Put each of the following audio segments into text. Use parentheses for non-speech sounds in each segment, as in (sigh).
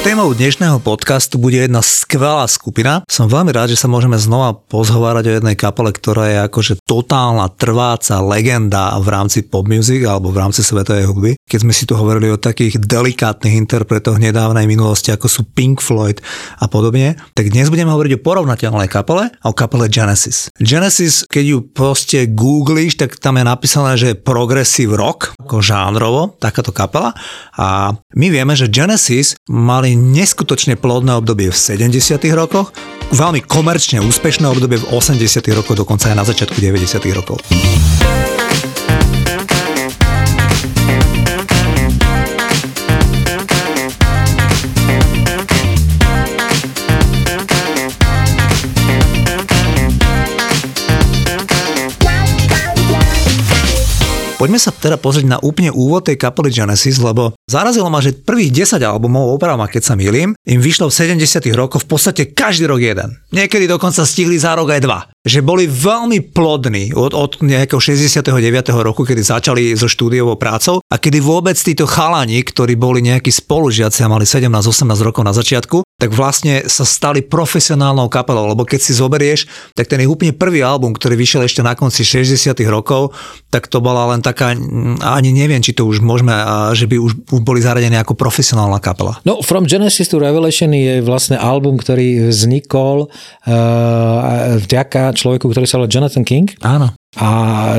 Témou dnešného podcastu bude jedna skvelá skupina. Som veľmi rád, že sa môžeme znova pozhovárať o jednej kapele, ktorá je akože totálna trváca legenda v rámci pop music alebo v rámci svetovej hudby. Keď sme si tu hovorili o takých delikátnych interpretoch nedávnej minulosti, ako sú Pink Floyd a podobne, tak dnes budeme hovoriť o porovnateľnej kapele a o kapele Genesis. Genesis, keď ju proste googlíš, tak tam je napísané, že je progressive rock, ako žánrovo, takáto kapela. A my vieme, že Genesis mali mali neskutočne plodné obdobie v 70. rokoch, veľmi komerčne úspešné obdobie v 80. rokoch, dokonca aj na začiatku 90. rokov. Poďme sa teda pozrieť na úplne úvod tej kapely Genesis, lebo zarazilo ma, že prvých 10 albumov, opravom, keď sa milím, im vyšlo v 70 rokoch v podstate každý rok jeden. Niekedy dokonca stihli za rok aj dva že boli veľmi plodní od, od nejakého 69. roku, kedy začali so štúdiovou prácou a kedy vôbec títo chalani, ktorí boli nejakí spolužiaci a mali 17-18 rokov na začiatku, tak vlastne sa stali profesionálnou kapelou, lebo keď si zoberieš, tak ten ich úplne prvý album, ktorý vyšiel ešte na konci 60 rokov, tak to bola len taká, ani neviem, či to už môžeme, že by už boli zaradené ako profesionálna kapela. No, From Genesis to Revelation je vlastne album, ktorý vznikol uh, vďaka človeku, ktorý sa volá Jonathan King. Áno. A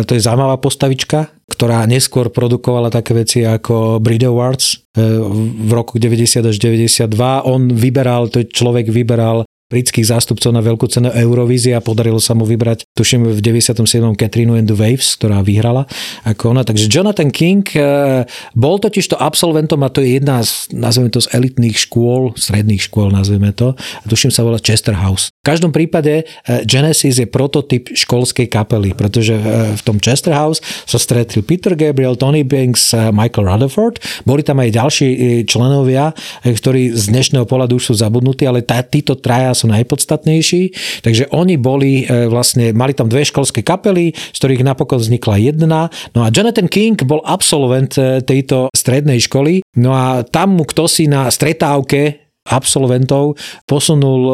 to je zaujímavá postavička, ktorá neskôr produkovala také veci ako Brit Awards e, v roku 90 až 92. On vyberal, to človek vyberal britských zástupcov na veľkú cenu Eurovízia a podarilo sa mu vybrať, tuším v 97. Katrinu and the Waves, ktorá vyhrala ako ona. Takže Jonathan King eh, bol totiž to absolventom a to je jedna z, nazveme to z elitných škôl, stredných škôl nazveme to, a tuším sa volá Chester House. V každom prípade eh, Genesis je prototyp školskej kapely, pretože eh, v tom Chester House sa stretli Peter Gabriel, Tony Banks, Michael Rutherford. Boli tam aj ďalší členovia, ktorí z dnešného pohľadu už sú zabudnutí, ale tá, títo traja sú najpodstatnejší. Takže oni boli e, vlastne, mali tam dve školské kapely, z ktorých napokon vznikla jedna. No a Jonathan King bol absolvent e, tejto strednej školy. No a tam mu kto si na stretávke absolventov posunul e,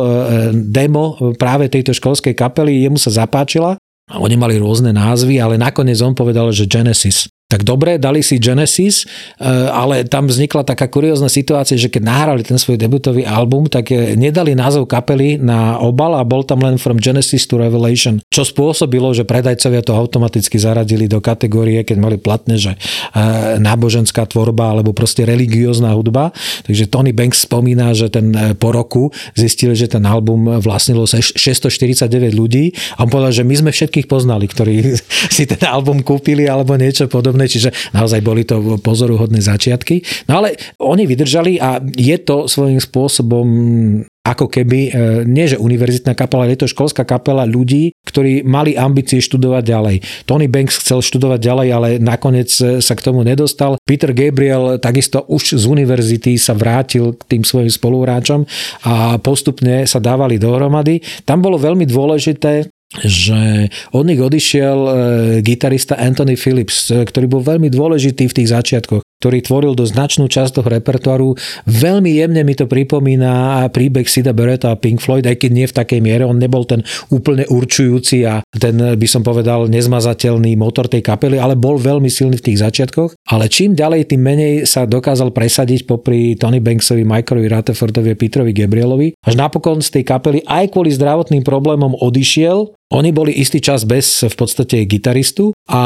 demo práve tejto školskej kapely, jemu sa zapáčila. Oni mali rôzne názvy, ale nakoniec on povedal, že Genesis. Tak dobre, dali si Genesis, eh, ale tam vznikla taká kuriózna situácia, že keď nahrali ten svoj debutový album, tak eh, nedali názov kapely na obal a bol tam len From Genesis to Revelation, čo spôsobilo, že predajcovia to automaticky zaradili do kategórie, keď mali platné, že eh, náboženská tvorba alebo proste religiózna hudba. Takže Tony Banks spomína, že ten po roku zistili, že ten album vlastnilo 649 ľudí a on povedal, že my sme všetkých poznali, ktorí (laughs) si ten album kúpili alebo niečo podobné podobné, čiže naozaj boli to pozoruhodné začiatky. No ale oni vydržali a je to svojím spôsobom ako keby, e, nie že univerzitná kapela, ale je to školská kapela ľudí, ktorí mali ambície študovať ďalej. Tony Banks chcel študovať ďalej, ale nakoniec e, sa k tomu nedostal. Peter Gabriel takisto už z univerzity sa vrátil k tým svojim spoluhráčom a postupne sa dávali dohromady. Tam bolo veľmi dôležité že od nich odišiel e, gitarista Anthony Phillips, e, ktorý bol veľmi dôležitý v tých začiatkoch ktorý tvoril do značnú časť toho repertoáru. Veľmi jemne mi to pripomína príbeh Sida Beretta a Pink Floyd, aj keď nie v takej miere. On nebol ten úplne určujúci a ten, by som povedal, nezmazateľný motor tej kapely, ale bol veľmi silný v tých začiatkoch. Ale čím ďalej, tým menej sa dokázal presadiť popri Tony Banksovi, Michaelovi Rutherfordovi a Petrovi Gabrielovi. Až napokon z tej kapely aj kvôli zdravotným problémom odišiel oni boli istý čas bez v podstate gitaristu a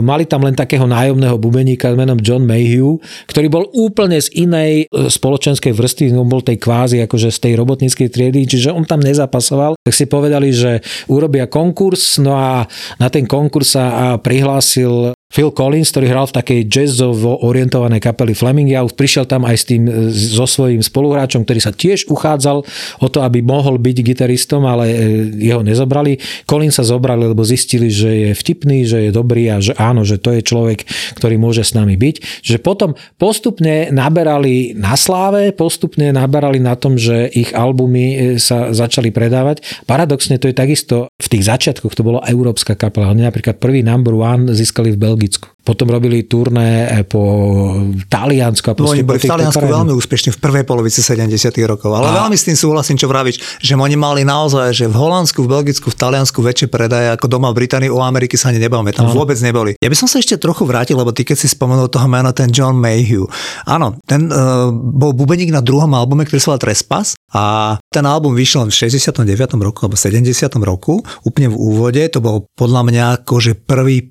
mali tam len takého nájomného bubeníka menom John Mayhew, ktorý bol úplne z inej e, spoločenskej vrstvy, on bol tej kvázi akože z tej robotníckej triedy, čiže on tam nezapasoval. Tak si povedali, že urobia konkurs, no a na ten konkurs sa prihlásil Phil Collins, ktorý hral v takej jazzovo orientovanej kapeli Fleming Youth, prišiel tam aj s tým, so svojím spoluhráčom, ktorý sa tiež uchádzal o to, aby mohol byť gitaristom, ale e, jeho nezobrali. Collins sa zobrali, lebo zistili, že je vtipný, že je dobrý a že áno, že to je človek, ktorý môže s nami byť. Že potom postupne naberali na sláve, postupne naberali na tom, že ich albumy e, sa začali predávať. Paradoxne to je takisto v tých začiatkoch to bola európska kapela. Oni napríklad prvý number one získali v Belgii Belgicku. Potom robili turné eh, po Taliansku. A no, oni boli v Taliansku veľmi úspešní v prvej polovici 70 rokov. Ale a... veľmi s tým súhlasím, čo vravíš, že oni mali naozaj, že v Holandsku, v Belgicku, v Taliansku väčšie predaje ako doma v Británii, o Ameriky sa ani nebavíme, tam a... vôbec neboli. Ja by som sa ešte trochu vrátil, lebo ty keď si spomenul toho mena, ten John Mayhew. Áno, ten uh, bol bubeník na druhom albume, ktorý sa volal Trespass a ten album vyšiel v 69. roku alebo 70. roku, úplne v úvode, to bol podľa mňa akože prvý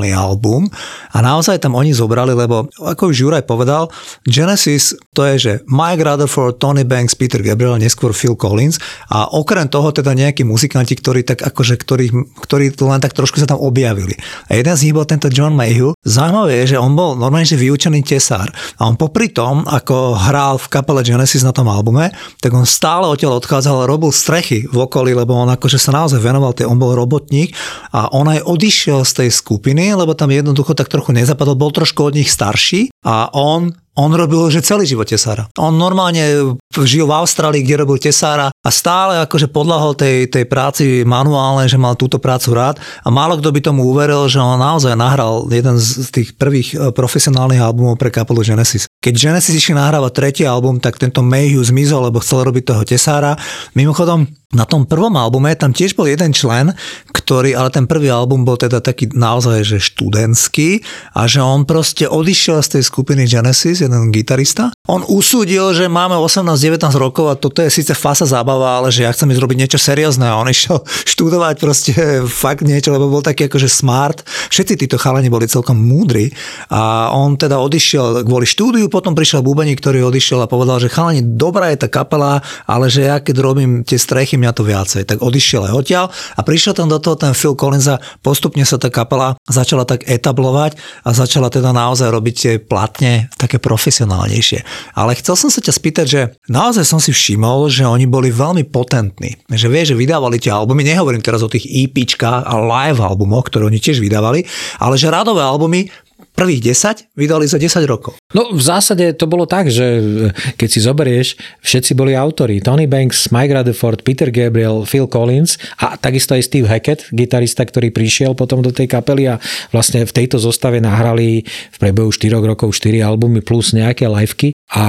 profesionálny album a naozaj tam oni zobrali, lebo ako už Juraj povedal, Genesis to je, že Mike Rutherford, Tony Banks, Peter Gabriel, neskôr Phil Collins a okrem toho teda nejakí muzikanti, ktorí tak akože, ktorí, ktorí len tak trošku sa tam objavili. A jeden z nich bol tento John Mayhew. Zaujímavé je, že on bol normálne že vyučený tesár a on popri tom, ako hral v kapele Genesis na tom albume, tak on stále odtiaľ odchádzal a robil strechy v okolí, lebo on akože sa naozaj venoval, on bol robotník a on aj odišiel z tej skupiny, lebo tam jednoducho tak trochu nezapadol, bol trošku od nich starší a on on robil, že celý život tesára. On normálne žil v Austrálii, kde robil tesára a stále akože podľahol tej, tej práci manuálne, že mal túto prácu rád a málo kto by tomu uveril, že on naozaj nahral jeden z tých prvých e, profesionálnych albumov pre kapelu Genesis. Keď Genesis išli nahrávať tretí album, tak tento Mayhew zmizol, lebo chcel robiť toho tesára. Mimochodom, na tom prvom albume tam tiež bol jeden člen, ktorý, ale ten prvý album bol teda taký naozaj, že študentský a že on proste odišiel z tej skupiny Genesis, jeden gitarista. On usúdil, že máme 18-19 rokov a toto je síce fasa zábava, ale že ja chcem ísť robiť niečo seriózne a on išiel (laughs) študovať proste fakt niečo, lebo bol taký akože smart. Všetci títo chalani boli celkom múdri a on teda odišiel kvôli štúdiu, potom prišiel Bubení, ktorý odišiel a povedal, že chalani, dobrá je tá kapela, ale že ja keď robím tie strechy, mňa to viacej. Tak odišiel aj odtiaľ a prišiel tam do toho ten Phil Collins a postupne sa tá kapela začala tak etablovať a začala teda naozaj robiť tie platne také profesionálnejšie. Ale chcel som sa ťa spýtať, že naozaj som si všimol, že oni boli veľmi potentní. Že vie, že vydávali tie albumy, nehovorím teraz o tých EPčkách a live albumoch, ktoré oni tiež vydávali, ale že radové albumy prvých 10 vydali za 10 rokov. No v zásade to bolo tak, že keď si zoberieš, všetci boli autori. Tony Banks, Mike Rutherford, Peter Gabriel, Phil Collins a takisto aj Steve Hackett, gitarista, ktorý prišiel potom do tej kapely a vlastne v tejto zostave nahrali v priebehu 4 rokov 4 albumy plus nejaké liveky. A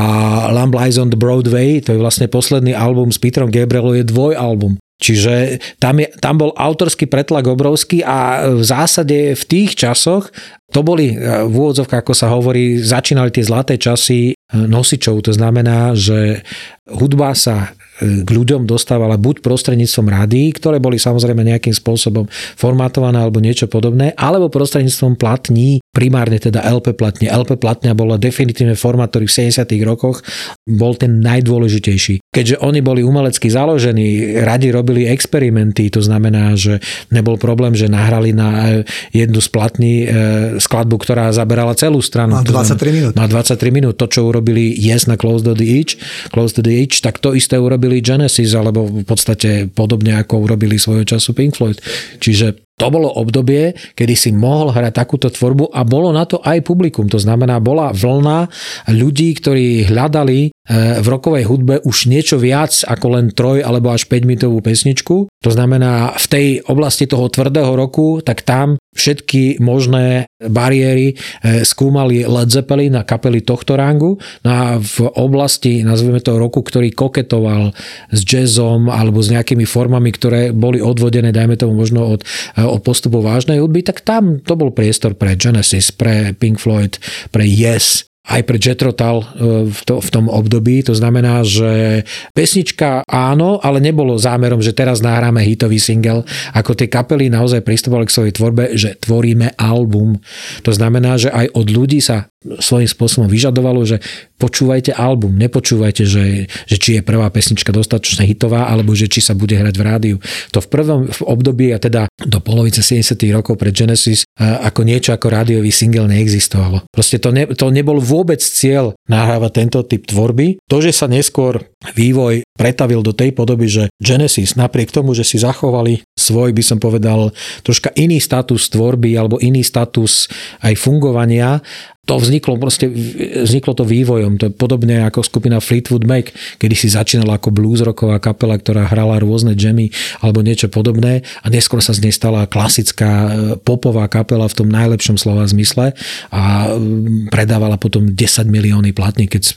Lamb Lies on the Broadway, to je vlastne posledný album s Peterom Gabrielom, je dvojalbum. Čiže tam, je, tam bol autorský pretlak obrovský a v zásade v tých časoch to boli v úvodzovkách, ako sa hovorí, začínali tie zlaté časy nosičov. To znamená, že hudba sa k ľuďom dostávala buď prostredníctvom rádií, ktoré boli samozrejme nejakým spôsobom formatované alebo niečo podobné, alebo prostredníctvom platní, primárne teda LP platne. LP platňa bola definitívne formát, ktorý v 70. rokoch bol ten najdôležitejší. Keďže oni boli umelecky založení, radi robili experimenty, to znamená, že nebol problém, že nahrali na jednu z platní e, skladbu, ktorá zaberala celú stranu. Má 23 minút. Má 23 minút. To, čo urobili Yes na Close to the Edge, Close to the Edge, tak to isté urobili urobili Genesis, alebo v podstate podobne ako urobili svojho času Pink Floyd. Čiže to bolo obdobie, kedy si mohol hrať takúto tvorbu a bolo na to aj publikum. To znamená, bola vlna ľudí, ktorí hľadali e, v rokovej hudbe už niečo viac ako len troj alebo až 5 mitovú pesničku. To znamená, v tej oblasti toho tvrdého roku, tak tam všetky možné bariéry e, skúmali Led Zeppelin a kapely tohto rangu. No a v oblasti, nazvime to roku, ktorý koketoval s jazzom alebo s nejakými formami, ktoré boli odvodené, dajme tomu možno od e, o postupu vážnej hudby, tak tam to bol priestor pre Genesis, pre Pink Floyd, pre Yes, aj pre Jetrotal v, to, v tom období. To znamená, že pesnička áno, ale nebolo zámerom, že teraz nahráme hitový single. Ako tie kapely naozaj pristupovali k svojej tvorbe, že tvoríme album. To znamená, že aj od ľudí sa svojím spôsobom vyžadovalo, že počúvajte album, nepočúvajte, že, že či je prvá pesnička dostatočne hitová, alebo že či sa bude hrať v rádiu. To v prvom období, a teda do polovice 70. rokov pre Genesis, ako niečo ako rádiový single neexistovalo. Proste to, ne, to nebol vôbec cieľ nahrávať tento typ tvorby. To, že sa neskôr vývoj pretavil do tej podoby, že Genesis napriek tomu, že si zachovali svoj, by som povedal, troška iný status tvorby alebo iný status aj fungovania, to vzniklo proste, vzniklo to vývojom. To je podobne ako skupina Fleetwood Mac, kedy si začínala ako blues rocková kapela, ktorá hrala rôzne jammy alebo niečo podobné a neskôr sa z nej stala klasická e, popová kapela v tom najlepšom slova zmysle a mm, predávala potom 10 milióny platní, keď e,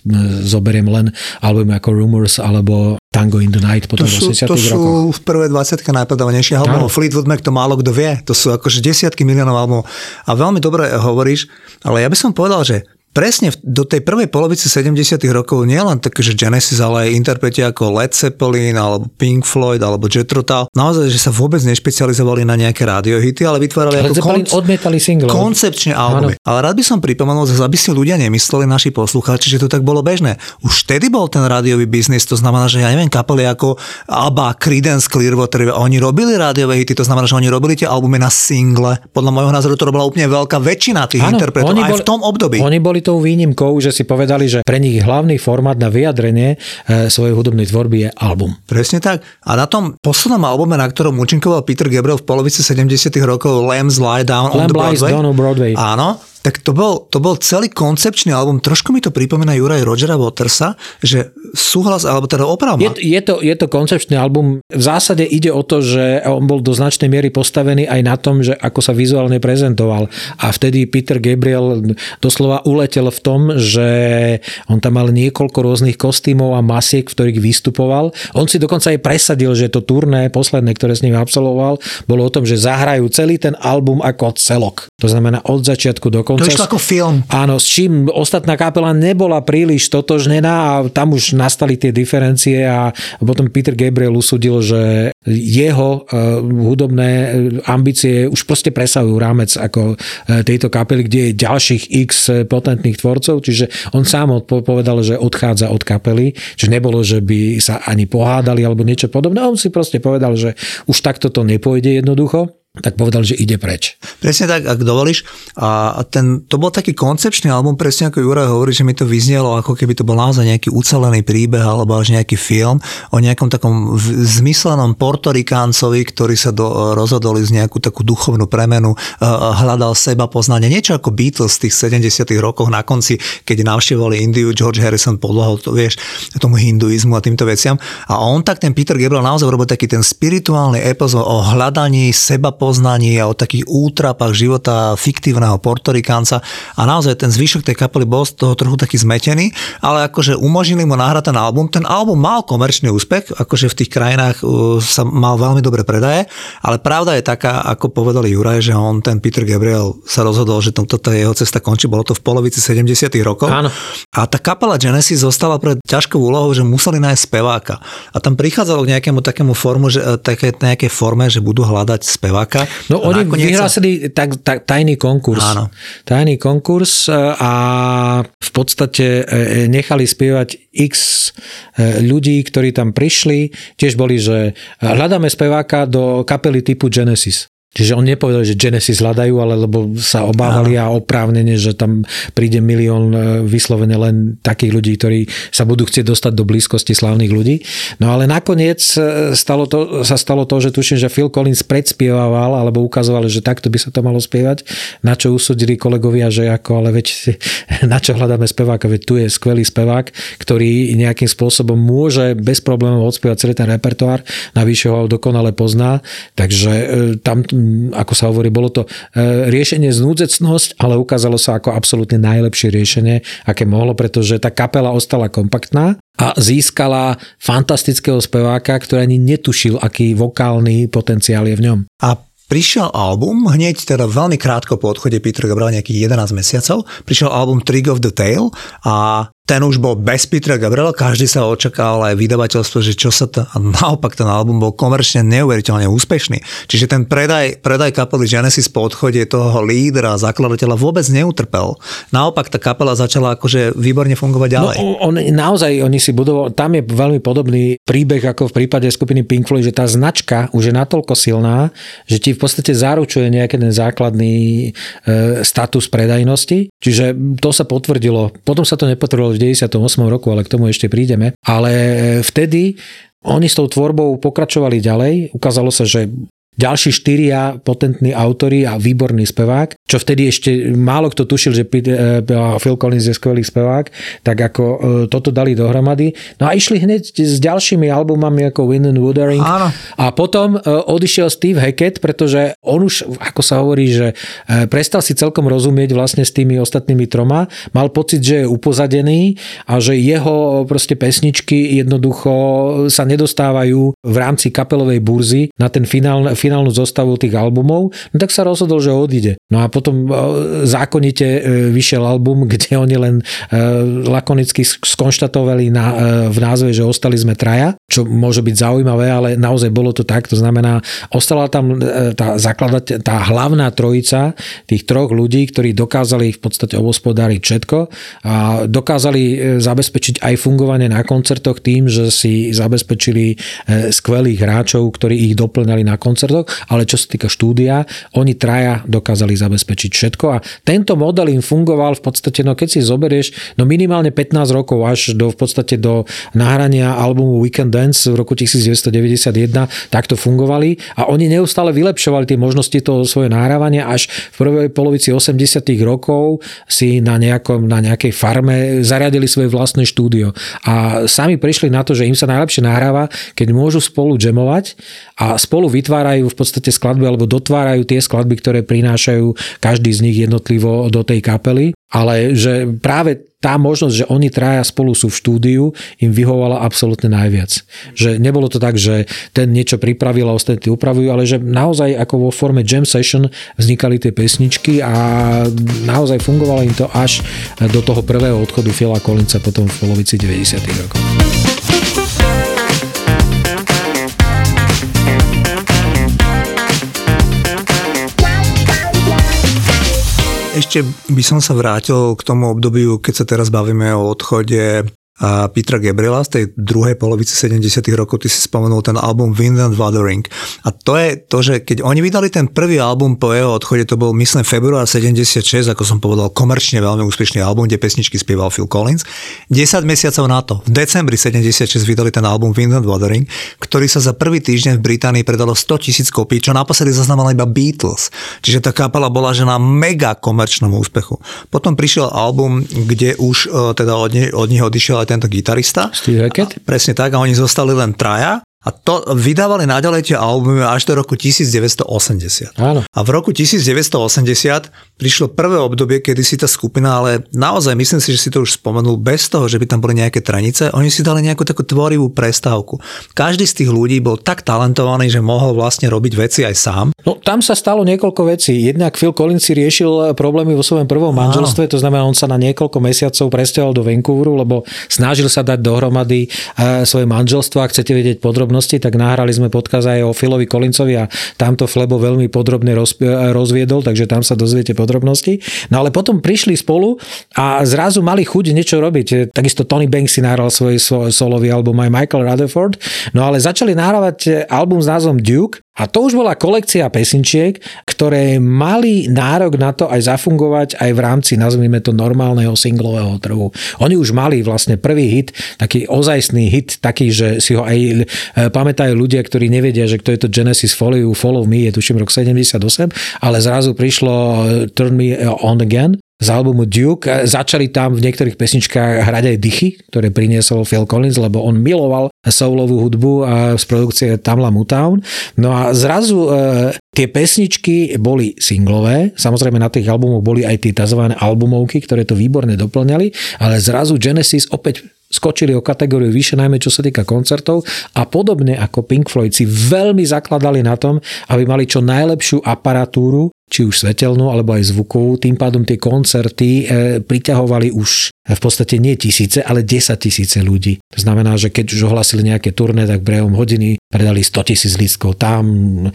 zoberiem len albumy ako Rumors alebo Tango in the Night potom to sú, 80 to sú v prvé 20 najpredávanejšie albumov. Fleetwood Mac to málo kto vie. To sú akože desiatky miliónov albumov. A veľmi dobre hovoríš, ale ja by som povedal, že presne do tej prvej polovice 70 rokov nielen také, že Genesis, ale aj interpreti ako Led Zeppelin, alebo Pink Floyd, alebo Jethro Tull, naozaj, že sa vôbec nešpecializovali na nejaké radiohity, ale vytvárali Led ako konc- odmietali single. koncepčne albumy. Ale rád by som pripomenul, aby si ľudia nemysleli, naši poslucháči, že to tak bolo bežné. Už vtedy bol ten rádiový biznis, to znamená, že ja neviem, kapely ako ABBA, Creedence Clearwater, oni robili rádiové hity, to znamená, že oni robili tie albumy na single. Podľa môjho názoru to robila úplne veľká väčšina tých ano, interpretov aj boli, v tom období. Oni boli tou výnimkou, že si povedali, že pre nich hlavný formát na vyjadrenie e, svojej hudobnej tvorby je album. Presne tak. A na tom poslednom albume, na ktorom účinkoval Peter Gabriel v polovici 70 rokov Lambs Lie Down Lamb on the Broadway. Down on Broadway. Áno, tak to bol, to bol celý koncepčný album. Trošku mi to pripomína Juraj Rogera Watersa, že súhlas, alebo teda oprav je, je, to, je to koncepčný album. V zásade ide o to, že on bol do značnej miery postavený aj na tom, že ako sa vizuálne prezentoval. A vtedy Peter Gabriel doslova uletel v tom, že on tam mal niekoľko rôznych kostýmov a masiek, v ktorých vystupoval. On si dokonca aj presadil, že to turné posledné, ktoré s ním absolvoval, bolo o tom, že zahrajú celý ten album ako celok. To znamená od začiatku do dokonca... To išlo ako film. Áno, s čím ostatná kapela nebola príliš totožnená a tam už nastali tie diferencie a potom Peter Gabriel usudil, že jeho uh, hudobné e, ambície už proste presahujú rámec ako uh, tejto kapely, kde je ďalších x potentných tvorcov, čiže on sám povedal, že odchádza od kapely, že nebolo, že by sa ani pohádali alebo niečo podobné. On si proste povedal, že už takto to nepôjde jednoducho tak povedal, že ide preč. Presne tak, ak dovolíš. A ten, to bol taký koncepčný album, presne ako Juraj hovorí, že mi to vyznelo, ako keby to bol naozaj nejaký ucelený príbeh alebo až nejaký film o nejakom takom zmyslenom portorikáncovi, ktorý sa do, rozhodol z nejakú takú duchovnú premenu, hľadal seba poznanie. Niečo ako Beatles z tých 70 rokoch na konci, keď navštevovali Indiu, George Harrison podľahol, to vieš, tomu hinduizmu a týmto veciam. A on tak, ten Peter Gabriel naozaj robil taký ten spirituálny epizód o hľadaní seba poznaní a o takých útrapách života fiktívneho portorikánca a naozaj ten zvyšok tej kapely bol z toho trochu taký zmetený, ale akože umožnili mu nahrať ten album. Ten album mal komerčný úspech, akože v tých krajinách uh, sa mal veľmi dobre predaje, ale pravda je taká, ako povedali Juraj, že on, ten Peter Gabriel sa rozhodol, že toto jeho cesta končí, bolo to v polovici 70 rokov. Áno. A tá kapela Genesis zostala pred ťažkou úlohou, že museli nájsť speváka. A tam prichádzalo k nejakému takému formu, že, také, nejakej forme, že budú hľadať speváka roka. No oni vyhlásili tak, tak, tajný konkurs. Áno. Tajný konkurs e, a v podstate e, nechali spievať x e, ľudí, ktorí tam prišli. Tiež boli, že hľadáme speváka do kapely typu Genesis. Čiže on nepovedal, že Genesis hľadajú, ale lebo sa obávali a oprávnene, že tam príde milión e, vyslovene len takých ľudí, ktorí sa budú chcieť dostať do blízkosti slávnych ľudí. No ale nakoniec e, stalo to, sa stalo to, že tuším, že Phil Collins predspievával alebo ukazoval, že takto by sa to malo spievať, na čo usudili kolegovia, že ako, ale veď (laughs) na čo hľadáme speváka, veď tu je skvelý spevák, ktorý nejakým spôsobom môže bez problémov odspievať celý ten repertoár, navyše ho dokonale pozná, takže e, tam ako sa hovorí, bolo to e, riešenie znúdzecnosť, ale ukázalo sa ako absolútne najlepšie riešenie, aké mohlo, pretože tá kapela ostala kompaktná a získala fantastického speváka, ktorý ani netušil, aký vokálny potenciál je v ňom. A prišiel album, hneď teda veľmi krátko po odchode Petra Gabriela, nejakých 11 mesiacov, prišiel album Trig of the Tail a ten už bol bez Petra Gabriela, každý sa očakával aj vydavateľstvo, že čo sa to, a naopak ten album bol komerčne neuveriteľne úspešný. Čiže ten predaj, predaj kapely Genesis po odchode toho lídra, zakladateľa vôbec neutrpel. Naopak tá kapela začala akože výborne fungovať No, ďalej. on, naozaj, oni si budovali, tam je veľmi podobný príbeh ako v prípade skupiny Pink Floyd, že tá značka už je natoľko silná, že ti v podstate zaručuje nejaký ten základný e, status predajnosti. Čiže to sa potvrdilo. Potom sa to nepotvrdilo v 98. roku, ale k tomu ešte prídeme. Ale vtedy oni s tou tvorbou pokračovali ďalej. Ukázalo sa, že ďalší štyria potentní autory a výborný spevák, čo vtedy ešte málo kto tušil, že Phil Collins je skvelý spevák, tak ako e, toto dali dohromady. No a išli hneď s ďalšími albumami ako Wind and Wuthering. Áno. A potom e, odišiel Steve Hackett, pretože on už, ako sa hovorí, že prestal si celkom rozumieť vlastne s tými ostatnými troma, mal pocit, že je upozadený a že jeho proste pesničky jednoducho sa nedostávajú v rámci kapelovej burzy na ten finálny finálnu zostavu tých albumov, no tak sa rozhodol, že odíde. No a potom e, zákonite e, vyšiel album, (laughs) kde oni len e, lakonicky skonštatovali na, v názve, že ostali sme traja, čo môže byť zaujímavé, ale naozaj bolo to tak. To znamená, ostala tam tá zakladať, tá hlavná trojica tých troch ľudí, ktorí dokázali v podstate obospodáriť všetko a dokázali zabezpečiť aj fungovanie na koncertoch tým, že si zabezpečili skvelých hráčov, ktorí ich doplňali na koncertoch koncertoch, ale čo sa týka štúdia, oni traja dokázali zabezpečiť všetko a tento model im fungoval v podstate, no keď si zoberieš, no minimálne 15 rokov až do, v podstate do nahrania albumu Weekend Dance v roku 1991 takto fungovali a oni neustále vylepšovali tie možnosti toho svoje nahrávania. Až v prvej polovici 80 rokov si na, nejakom, na nejakej farme zariadili svoje vlastné štúdio. A sami prišli na to, že im sa najlepšie nahráva, keď môžu spolu jamovať a spolu vytvárajú v podstate skladby alebo dotvárajú tie skladby, ktoré prinášajú každý z nich jednotlivo do tej kapely, ale že práve tá možnosť, že oni traja spolu sú v štúdiu, im vyhovala absolútne najviac. Že nebolo to tak, že ten niečo pripravil a ostatní upravujú, ale že naozaj ako vo forme jam session vznikali tie pesničky a naozaj fungovalo im to až do toho prvého odchodu Phila Collinsa potom v polovici 90. rokov. Ešte by som sa vrátil k tomu obdobiu, keď sa teraz bavíme o odchode a Petra Gabriela z tej druhej polovici 70 rokov, ty si spomenul ten album Wind and Wuthering. A to je to, že keď oni vydali ten prvý album po jeho odchode, to bol myslím február 76, ako som povedal, komerčne veľmi úspešný album, kde pesničky spieval Phil Collins. 10 mesiacov na to, v decembri 76 vydali ten album Wind and Wuthering, ktorý sa za prvý týždeň v Británii predalo 100 tisíc kopí, čo naposledy zaznamenali iba Beatles. Čiže tá kapela bola že na mega komerčnom úspechu. Potom prišiel album, kde už e, teda od, ne, od nich odišiel tento gitarista. Steve Hackett? A, presne tak, a oni zostali len traja a to vydávali naďalej tie albumy až do roku 1980. Áno. A v roku 1980 prišlo prvé obdobie, kedy si tá skupina, ale naozaj myslím si, že si to už spomenul, bez toho, že by tam boli nejaké tranice, oni si dali nejakú takú tvorivú prestávku. Každý z tých ľudí bol tak talentovaný, že mohol vlastne robiť veci aj sám. No tam sa stalo niekoľko vecí. Jednak Phil Collins si riešil problémy vo svojom prvom manželstve, to znamená, on sa na niekoľko mesiacov presťahoval do Vancouveru, lebo snažil sa dať dohromady e, svoje manželstvo. Ak chcete vedieť podrobne podrobnosti, tak nahrali sme podkaz aj o Filovi Kolincovi a tamto Flebo veľmi podrobne roz, rozviedol, takže tam sa dozviete podrobnosti. No ale potom prišli spolu a zrazu mali chuť niečo robiť. Takisto Tony Banks si nahral svoj, solový album aj Michael Rutherford, no ale začali nahrávať album s názvom Duke a to už bola kolekcia pesinčiek, ktoré mali nárok na to aj zafungovať aj v rámci, nazvime to, normálneho singlového trhu. Oni už mali vlastne prvý hit, taký ozajstný hit, taký, že si ho aj e, pamätajú ľudia, ktorí nevedia, že kto je to Genesis Follow, Follow Me, je tuším rok 78, ale zrazu prišlo e, Turn Me On Again z albumu Duke. Začali tam v niektorých pesničkách hrať aj dychy, ktoré priniesol Phil Collins, lebo on miloval soulovú hudbu z produkcie Tamla Mutown. No a zrazu e, tie pesničky boli singlové, samozrejme na tých albumoch boli aj tie tzv. albumovky, ktoré to výborne doplňali, ale zrazu Genesis opäť skočili o kategóriu vyššie, najmä čo sa týka koncertov a podobne ako Pink Floyd si veľmi zakladali na tom, aby mali čo najlepšiu aparatúru, či už svetelnú alebo aj zvukovú. Tým pádom tie koncerty e, priťahovali už v podstate nie tisíce, ale 10 tisíce ľudí. To znamená, že keď už ohlasili nejaké turné, tak brehom hodiny predali 100 tisíc lístkov tam, e,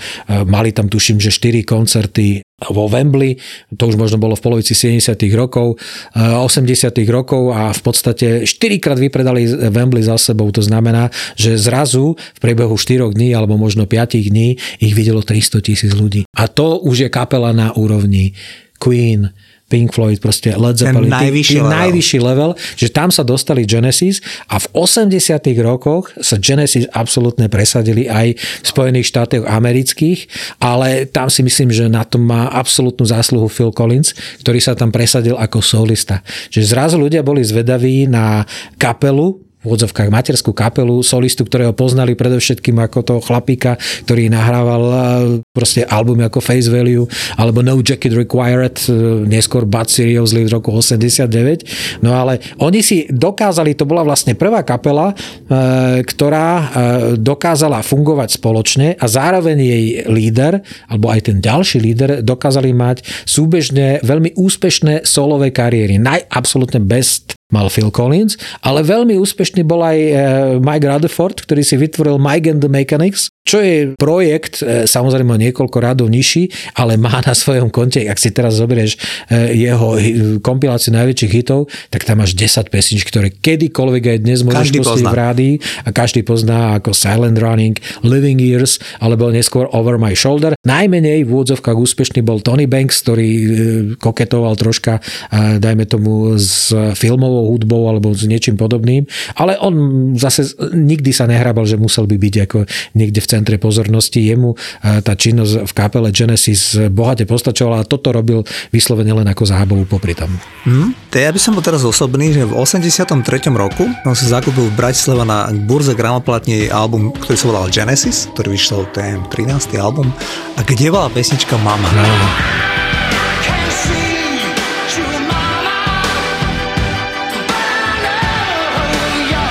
mali tam tuším, že 4 koncerty vo Wembley, to už možno bolo v polovici 70 rokov, 80 eh, rokov a v podstate 4 krát vypredali Wembley za sebou. To znamená, že zrazu v priebehu 4 dní alebo možno 5 dní ich videlo 300 tisíc ľudí. A to už je kapela na úrovni Queen, Pink Floyd, proste Led Zeppelin. Ten najvyšší level. najvyšší level, že tam sa dostali Genesis a v 80 rokoch sa Genesis absolútne presadili aj v Spojených štátoch amerických, ale tam si myslím, že na tom má absolútnu zásluhu Phil Collins, ktorý sa tam presadil ako solista. Že zrazu ľudia boli zvedaví na kapelu, v odzovkách materskú kapelu, solistu, ktorého poznali predovšetkým ako toho chlapíka, ktorý nahrával e, proste albumy ako Face Value alebo No Jacket Required, e, neskôr Bud Seriously z roku 89. No ale oni si dokázali, to bola vlastne prvá kapela, e, ktorá dokázala fungovať spoločne a zároveň jej líder, alebo aj ten ďalší líder, dokázali mať súbežne veľmi úspešné solové kariéry. Naj, absolútne best mal Phil Collins, ale veľmi úspešný bol aj e, Mike Rutherford, ktorý si vytvoril Mike and the Mechanics, čo je projekt, e, samozrejme niekoľko radov nižší, ale má na svojom konte, ak si teraz zoberieš e, jeho kompiláciu najväčších hitov, tak tam máš 10 pesnič, ktoré kedykoľvek aj dnes môžeš pustiť v rádii a každý pozná ako Silent Running, Living Years alebo neskôr Over My Shoulder. Najmenej v úvodzovkách úspešný bol Tony Banks, ktorý koketoval troška, dajme tomu, s filmov popovou hudbou alebo s niečím podobným, ale on zase nikdy sa nehrabal, že musel by byť ako niekde v centre pozornosti. Jemu e, tá činnosť v kapele Genesis bohate postačovala a toto robil vyslovene len ako zábavú popri tom. Hmm, to ja by som bol teraz osobný, že v 83. roku on si zakúpil v Bratislava na burze gramoplatní album, ktorý sa volal Genesis, ktorý vyšiel ten 13. album a kde bola pesnička Mama. No.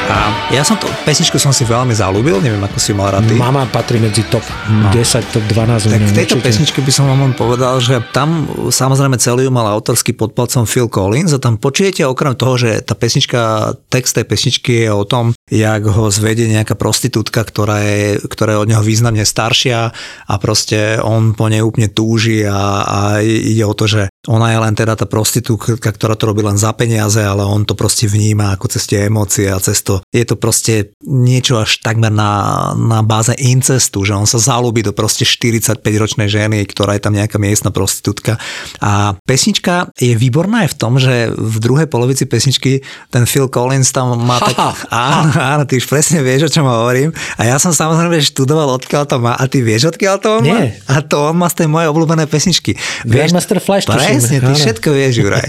A ja som to, pesničku som si veľmi zalúbil, neviem, ako si mal rád Mama patrí medzi top no. 10, top 12. Tak v tejto určite. pesničke by som vám povedal, že tam samozrejme celý mal autorský podpalcom Phil Collins a tam počujete okrem toho, že tá pesnička, text tej pesničky je o tom, jak ho zvedie nejaká prostitútka, ktorá je, ktorá je od neho významne staršia a proste on po nej úplne túži a, a ide o to, že ona je len teda tá prostitútka, ktorá to robí len za peniaze, ale on to proste vníma ako cez tie emócie a cez to je to proste niečo až takmer na, na báze incestu, že on sa zalúbi do proste 45-ročnej ženy, ktorá je tam nejaká miestna prostitútka. A pesnička je výborná aj v tom, že v druhej polovici pesničky ten Phil Collins tam má tak... Áno, áno, ty už presne vieš, o čom hovorím. A ja som samozrejme študoval, odkiaľ to má. A ty vieš, odkiaľ to on má? Nie. A to on má z tej mojej obľúbené pesničky. Grandmaster Flash. Presne, ty áno. všetko vieš, Juraj.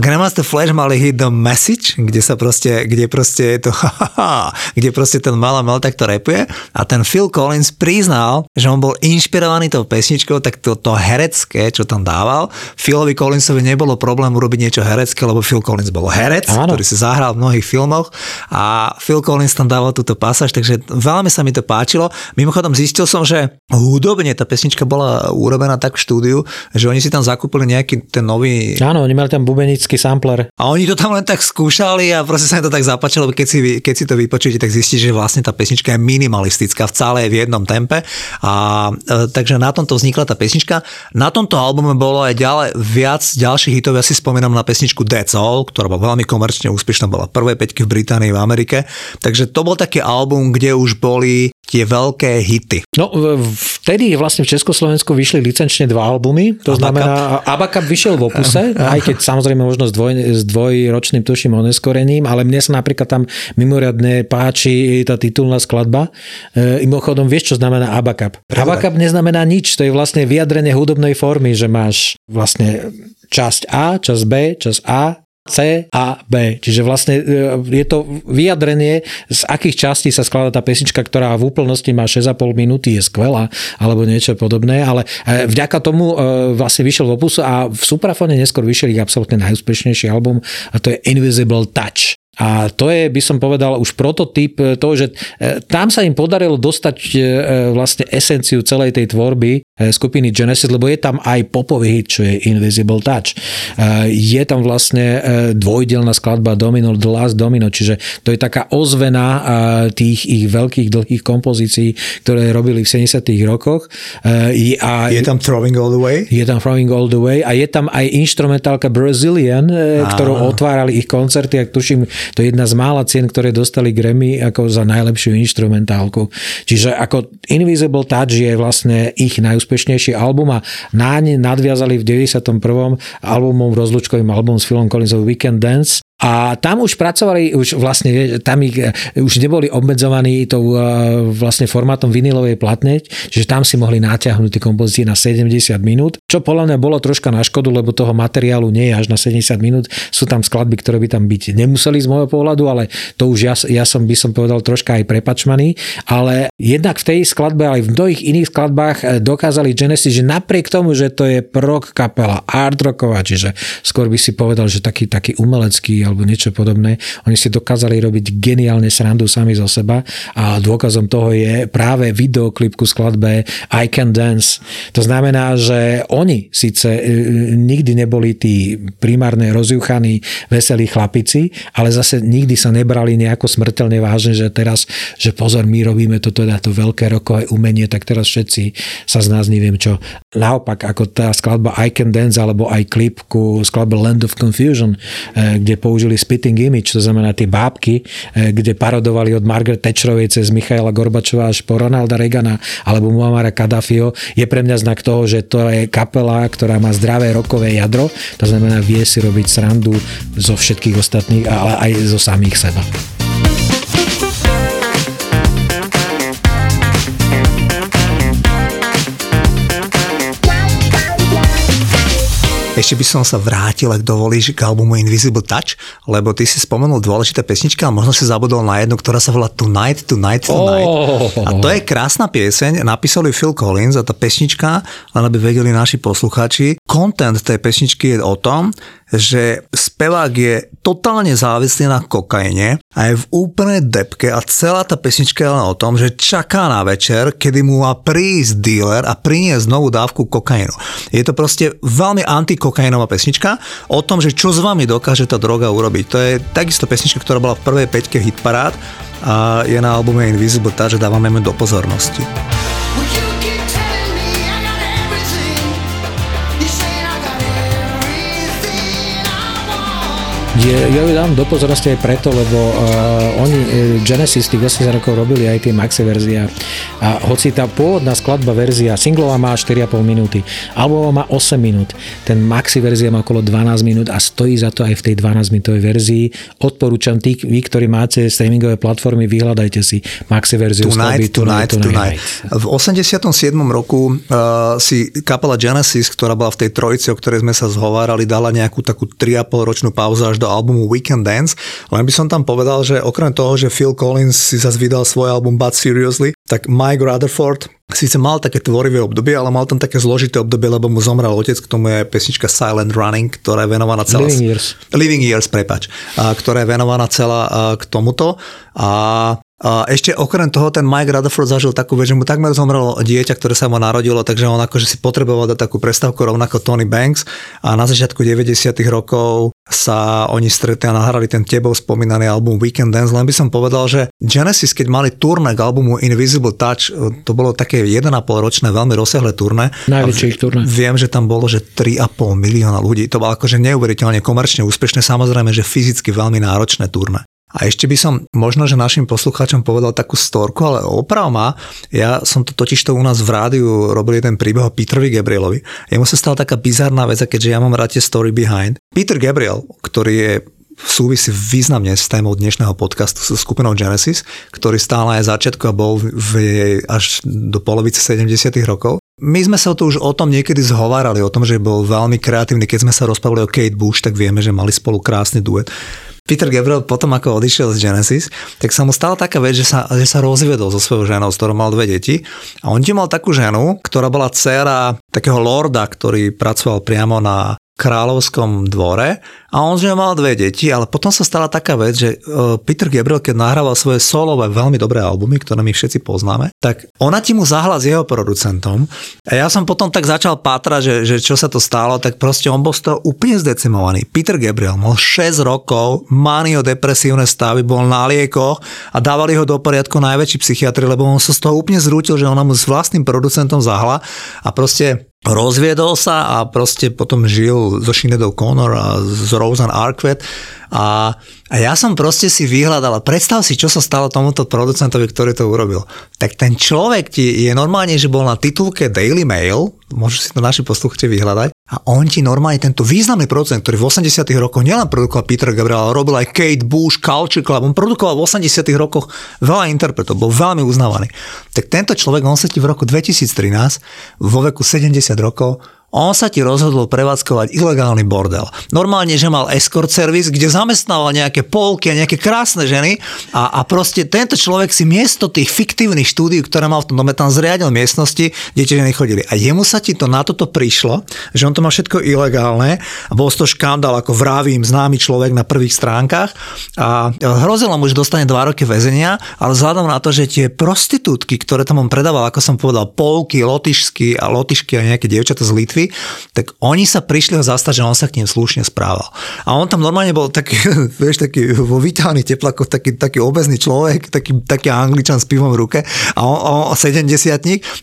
Grandmaster Flash mali hit The Message, kde sa proste, kde proste je to (laughs) kde proste ten malá Mel takto repuje a ten Phil Collins priznal, že on bol inšpirovaný tou pesničkou, tak to, to herecké, čo tam dával, Philovi Collinsovi nebolo problém urobiť niečo herecké, lebo Phil Collins bol herec, Áno. ktorý si zahral v mnohých filmoch a Phil Collins tam dával túto pasáž, takže veľmi sa mi to páčilo. Mimochodom zistil som, že hudobne tá pesnička bola urobená tak v štúdiu, že oni si tam zakúpili nejaký ten nový... Áno, oni mali tam bubenický sampler. A oni to tam len tak skúšali a proste sa mi to tak zapáčilo, keď si, keď si to vypočujete, tak zistíte, že vlastne tá pesnička je minimalistická v celé v jednom tempe. A e, takže na tomto vznikla tá pesnička. Na tomto albume bolo aj ďalej viac ďalších hitov. Ja si spomínam na pesničku That's All, ktorá bola veľmi komerčne úspešná, bola prvé peťky v Británii, v Amerike. Takže to bol taký album, kde už boli tie veľké hity. No, vtedy vlastne v Československu vyšli licenčne dva albumy, to Abacap. znamená, Abacap vyšiel v opuse, aj keď samozrejme možno s, dvoj, s dvojročným tuším oneskorením, ale mne sa napríklad tam mimoriadne páči tá titulná skladba. E, mimochodom, vieš, čo znamená Abacap? Abacap neznamená nič, to je vlastne vyjadrenie hudobnej formy, že máš vlastne časť A, časť B, časť A, C a B. Čiže vlastne e, je to vyjadrenie, z akých častí sa skladá tá pesnička, ktorá v úplnosti má 6,5 minúty, je skvelá, alebo niečo podobné, ale e, vďaka tomu e, vlastne vyšiel v opusu a v Suprafone neskôr vyšiel ich absolútne najúspešnejší album a to je Invisible Touch. A to je, by som povedal, už prototyp toho, že tam sa im podarilo dostať vlastne esenciu celej tej tvorby skupiny Genesis, lebo je tam aj popový hit, čo je Invisible Touch. Je tam vlastne dvojdelná skladba Domino, The Last Domino, čiže to je taká ozvena tých ich veľkých dlhých kompozícií, ktoré robili v 70 rokoch. A je tam Throwing All the Way? Je tam Throwing All the Way a je tam aj instrumentálka Brazilian, ktorú otvárali ich koncerty, ak tuším, to je jedna z mála cien, ktoré dostali Grammy ako za najlepšiu instrumentálku. Čiže ako Invisible Touch je vlastne ich najúspešnejší album a ne nadviazali v 91. albumom rozlučkovým album s Philom Collinsov Weekend Dance a tam už pracovali, už vlastne, tam ich, e, už neboli obmedzovaní tou e, vlastne formátom vinilovej platne, čiže tam si mohli natiahnuť tie kompozície na 70 minút, čo podľa mňa bolo troška na škodu, lebo toho materiálu nie je až na 70 minút. Sú tam skladby, ktoré by tam byť nemuseli z môjho pohľadu, ale to už ja, ja som by som povedal troška aj prepačmaný. Ale jednak v tej skladbe, ale aj v mnohých iných skladbách e, dokázali Genesis, že napriek tomu, že to je prok kapela, art rocková, čiže skôr by si povedal, že taký, taký umelecký alebo niečo podobné. Oni si dokázali robiť geniálne srandu sami zo seba a dôkazom toho je práve videoklip ku skladbe I Can Dance. To znamená, že oni síce e, nikdy neboli tí primárne rozjuchaní veselí chlapici, ale zase nikdy sa nebrali nejako smrteľne vážne, že teraz, že pozor, my robíme toto, teda to veľké rokové umenie, tak teraz všetci sa z nás neviem čo. Naopak, ako tá skladba I Can Dance alebo aj klip ku skladbe Land of Confusion, e, kde použili použili spitting image, to znamená tie bábky, e, kde parodovali od Margaret Thatcherovej cez Michaela Gorbačova až po Ronalda Reagana alebo Muamara Kaddafio, je pre mňa znak toho, že to je kapela, ktorá má zdravé rokové jadro, to znamená vie si robiť srandu zo všetkých ostatných, ale aj zo samých seba. Ešte by som sa vrátil, ak dovolíš, k albumu Invisible Touch, lebo ty si spomenul dôležité pesnička a možno si zabudol na jednu, ktorá sa volá Tonight, Tonight, Tonight. Oh. A to je krásna pieseň, napísal ju Phil Collins a tá pesnička, len aby vedeli naši posluchači, content tej pesničky je o tom, že spevák je totálne závislý na kokaine a je v úplnej depke a celá tá pesnička je len o tom, že čaká na večer, kedy mu má prísť dealer a priniesť novú dávku kokainu. Je to proste veľmi antikokainová pesnička o tom, že čo s vami dokáže tá droga urobiť. To je takisto pesnička, ktorá bola v prvej peťke hitparád a je na albume Invisible Touch, že dávame do pozornosti. Je, ja ju dám do pozornosti aj preto, lebo uh, oni, uh, Genesis tých 80 rokov robili aj tie maxi verzia. A hoci tá pôvodná skladba verzia singlová má 4,5 minúty, albová má 8 minút, ten maxi verzia má okolo 12 minút a stojí za to aj v tej 12 minútovej verzii. Odporúčam tí, vy, ktorí máte streamingové platformy, vyhľadajte si maxi verziu tonight, skladby Tonight, Tonight, tonight. V 87. roku uh, si kapela Genesis, ktorá bola v tej trojici, o ktorej sme sa zhovárali, dala nejakú takú 3,5 ročnú pauzu až do albumu Weekend Dance, len by som tam povedal, že okrem toho, že Phil Collins si zase vydal svoj album But Seriously, tak Mike Rutherford síce mal také tvorivé obdobie, ale mal tam také zložité obdobie, lebo mu zomrel otec, k tomu je pesnička Silent Running, ktorá je venovaná celá... Living Years. Living Years, prepač. Ktorá je venovaná celá k tomuto. A a ešte okrem toho ten Mike Rutherford zažil takú vec, že mu takmer zomrelo dieťa, ktoré sa mu narodilo, takže on akože si potreboval dať takú prestávku rovnako Tony Banks a na začiatku 90 rokov sa oni stretli a nahrali ten tebou spomínaný album Weekend Dance, len by som povedal, že Genesis, keď mali turné k albumu Invisible Touch, to bolo také 1,5 ročné, veľmi rozsiahle turné. Najväčšie ich turné. Viem, že tam bolo, že 3,5 milióna ľudí. To bolo akože neuveriteľne komerčne úspešné, samozrejme, že fyzicky veľmi náročné turné. A ešte by som možno, že našim poslucháčom povedal takú storku, ale oprav ma, ja som to totiž to u nás v rádiu robil jeden príbeh o Petrovi Gabrielovi. Jemu sa stala taká bizarná vec, keďže ja mám rád tie story behind. Peter Gabriel, ktorý je súvisí významne s témou dnešného podcastu so skupinou Genesis, ktorý stále aj začiatku a bol v až do polovice 70 rokov. My sme sa to už o tom niekedy zhovárali, o tom, že bol veľmi kreatívny. Keď sme sa rozprávali o Kate Bush, tak vieme, že mali spolu krásny duet. Peter Gabriel potom ako odišiel z Genesis, tak sa mu stala taká vec, že sa, že sa rozviedol so svojou ženou, s ktorou mal dve deti. A on ti mal takú ženu, ktorá bola dcera takého lorda, ktorý pracoval priamo na kráľovskom dvore a on z neho mal dve deti, ale potom sa stala taká vec, že e, Peter Gabriel, keď nahrával svoje solové veľmi dobré albumy, ktoré my všetci poznáme, tak ona ti mu zahla s jeho producentom a ja som potom tak začal pátrať, že, že čo sa to stalo, tak proste on bol z toho úplne zdecimovaný. Peter Gabriel mal 6 rokov, manio-depresívne stavy, bol na liekoch a dávali ho do poriadku najväčší psychiatri, lebo on sa z toho úplne zrútil, že ona mu s vlastným producentom zahla a proste rozviedol sa a proste potom žil so Sinead O'Connor a s Roseanne Arquette a, a ja som proste si vyhľadal, a predstav si, čo sa stalo tomuto producentovi, ktorý to urobil. Tak ten človek ti je normálne, že bol na titulke Daily Mail, môžu si to naši posluchači vyhľadať, a on ti normálne, tento významný producent, ktorý v 80 rokoch nielen produkoval Peter Gabriel, ale robil aj Kate Bush, Culture Club, on produkoval v 80 rokoch veľa interpretov, bol veľmi uznávaný. Tak tento človek, on sa ti v roku 2013, vo veku 70 rokov, on sa ti rozhodol prevádzkovať ilegálny bordel. Normálne, že mal escort servis, kde zamestnával nejaké polky a nejaké krásne ženy a, a proste tento človek si miesto tých fiktívnych štúdií, ktoré mal v tom dome, tam zriadil miestnosti, kde tie ženy chodili. A jemu sa ti to na toto prišlo, že on to má všetko ilegálne a bol to škandál, ako vravím, známy človek na prvých stránkach a hrozilo mu, že dostane dva roky väzenia, ale vzhľadom na to, že tie prostitútky, ktoré tam on predával, ako som povedal, polky, lotyšsky a lotyšky a nejaké dievčata z Litvy, tak oni sa prišli ho zastať, že on sa k nim slušne správal. A on tam normálne bol taký, (laughs) vieš, taký vo vyťahaných teplakoch, taký, taký obezný človek, taký, taký angličan s pivom v ruke a on, on 70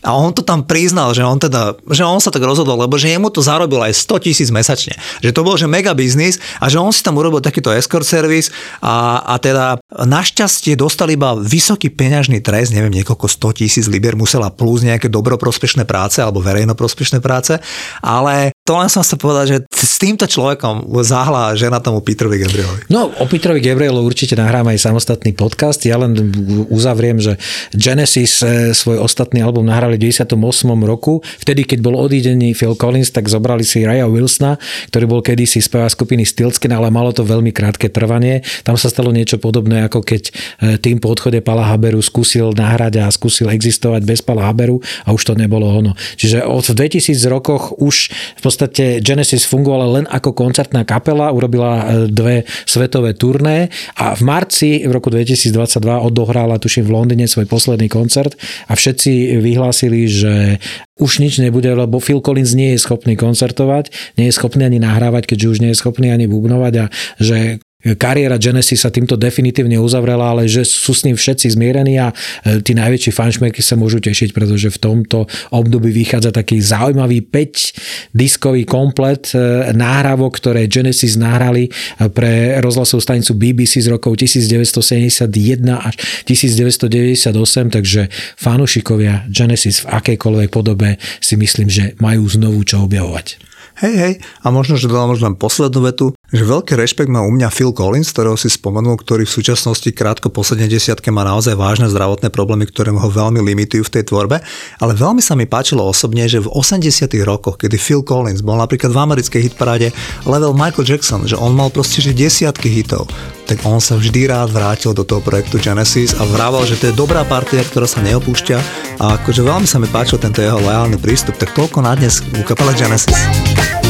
a on to tam priznal, že on teda, že on sa tak rozhodol, lebo že jemu to zarobil aj 100 tisíc mesačne. Že to bol že mega biznis a že on si tam urobil takýto escort servis a, a teda našťastie dostal iba vysoký peňažný trest, neviem, niekoľko 100 tisíc libier musela plus nejaké dobroprospešné práce alebo verejnoprospešné práce ale to len som sa povedať, že s týmto človekom zahla žena tomu Petrovi Gabrielovi. No, o Petrovi Gabrielovi určite nahrám aj samostatný podcast. Ja len uzavriem, že Genesis eh, svoj ostatný album nahrali v 98. roku. Vtedy, keď bol odídený Phil Collins, tak zobrali si Raya Wilsona, ktorý bol kedysi spevá skupiny Stilskin, ale malo to veľmi krátke trvanie. Tam sa stalo niečo podobné, ako keď eh, tým po odchode Pala Haberu skúsil nahrať a skúsil existovať bez Pala Haberu a už to nebolo ono. Čiže od 2000 rokoch už v podstate Genesis fungovala len ako koncertná kapela, urobila e, dve svetové turné a v marci v roku 2022 odohrála, tuším, v Londýne svoj posledný koncert a všetci vyhlásili, že už nič nebude, lebo Phil Collins nie je schopný koncertovať, nie je schopný ani nahrávať, keďže už nie je schopný ani bubnovať a že kariéra Genesis sa týmto definitívne uzavrela, ale že sú s ním všetci zmierení a e, tí najväčší fanšmeky sa môžu tešiť, pretože v tomto období vychádza taký zaujímavý 5 diskový komplet e, náhrávok, ktoré Genesis nahrali e, pre rozhlasovú stanicu BBC z rokov 1971 až 1998, takže fanúšikovia Genesis v akejkoľvek podobe si myslím, že majú znovu čo objavovať. Hej, hej, a možno, že dodám možno len poslednú vetu, že veľký rešpekt má u mňa Phil Collins, ktorého si spomenul, ktorý v súčasnosti krátko po 70 má naozaj vážne zdravotné problémy, ktoré ho veľmi limitujú v tej tvorbe, ale veľmi sa mi páčilo osobne, že v 80 rokoch, kedy Phil Collins bol napríklad v americkej hitparáde level Michael Jackson, že on mal proste že desiatky hitov, tak on sa vždy rád vrátil do toho projektu Genesis a vrával, že to je dobrá partia, ktorá sa neopúšťa a akože veľmi sa mi páčil tento jeho lojálny prístup, tak toľko na dnes u kapele Genesis.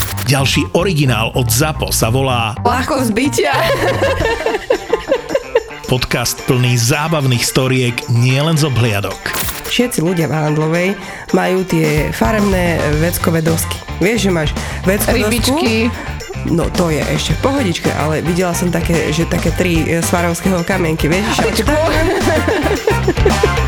Ďalší originál od ZAPO sa volá Ľahko zbytia. podcast plný zábavných storiek nielen z obhliadok. Všetci ľudia v Handlovej majú tie farebné veckové dosky. Vieš, že máš veckové Rybičky. No to je ešte v pohodičke, ale videla som také, že také tri e, svarovského kamienky, vieš? že- (laughs)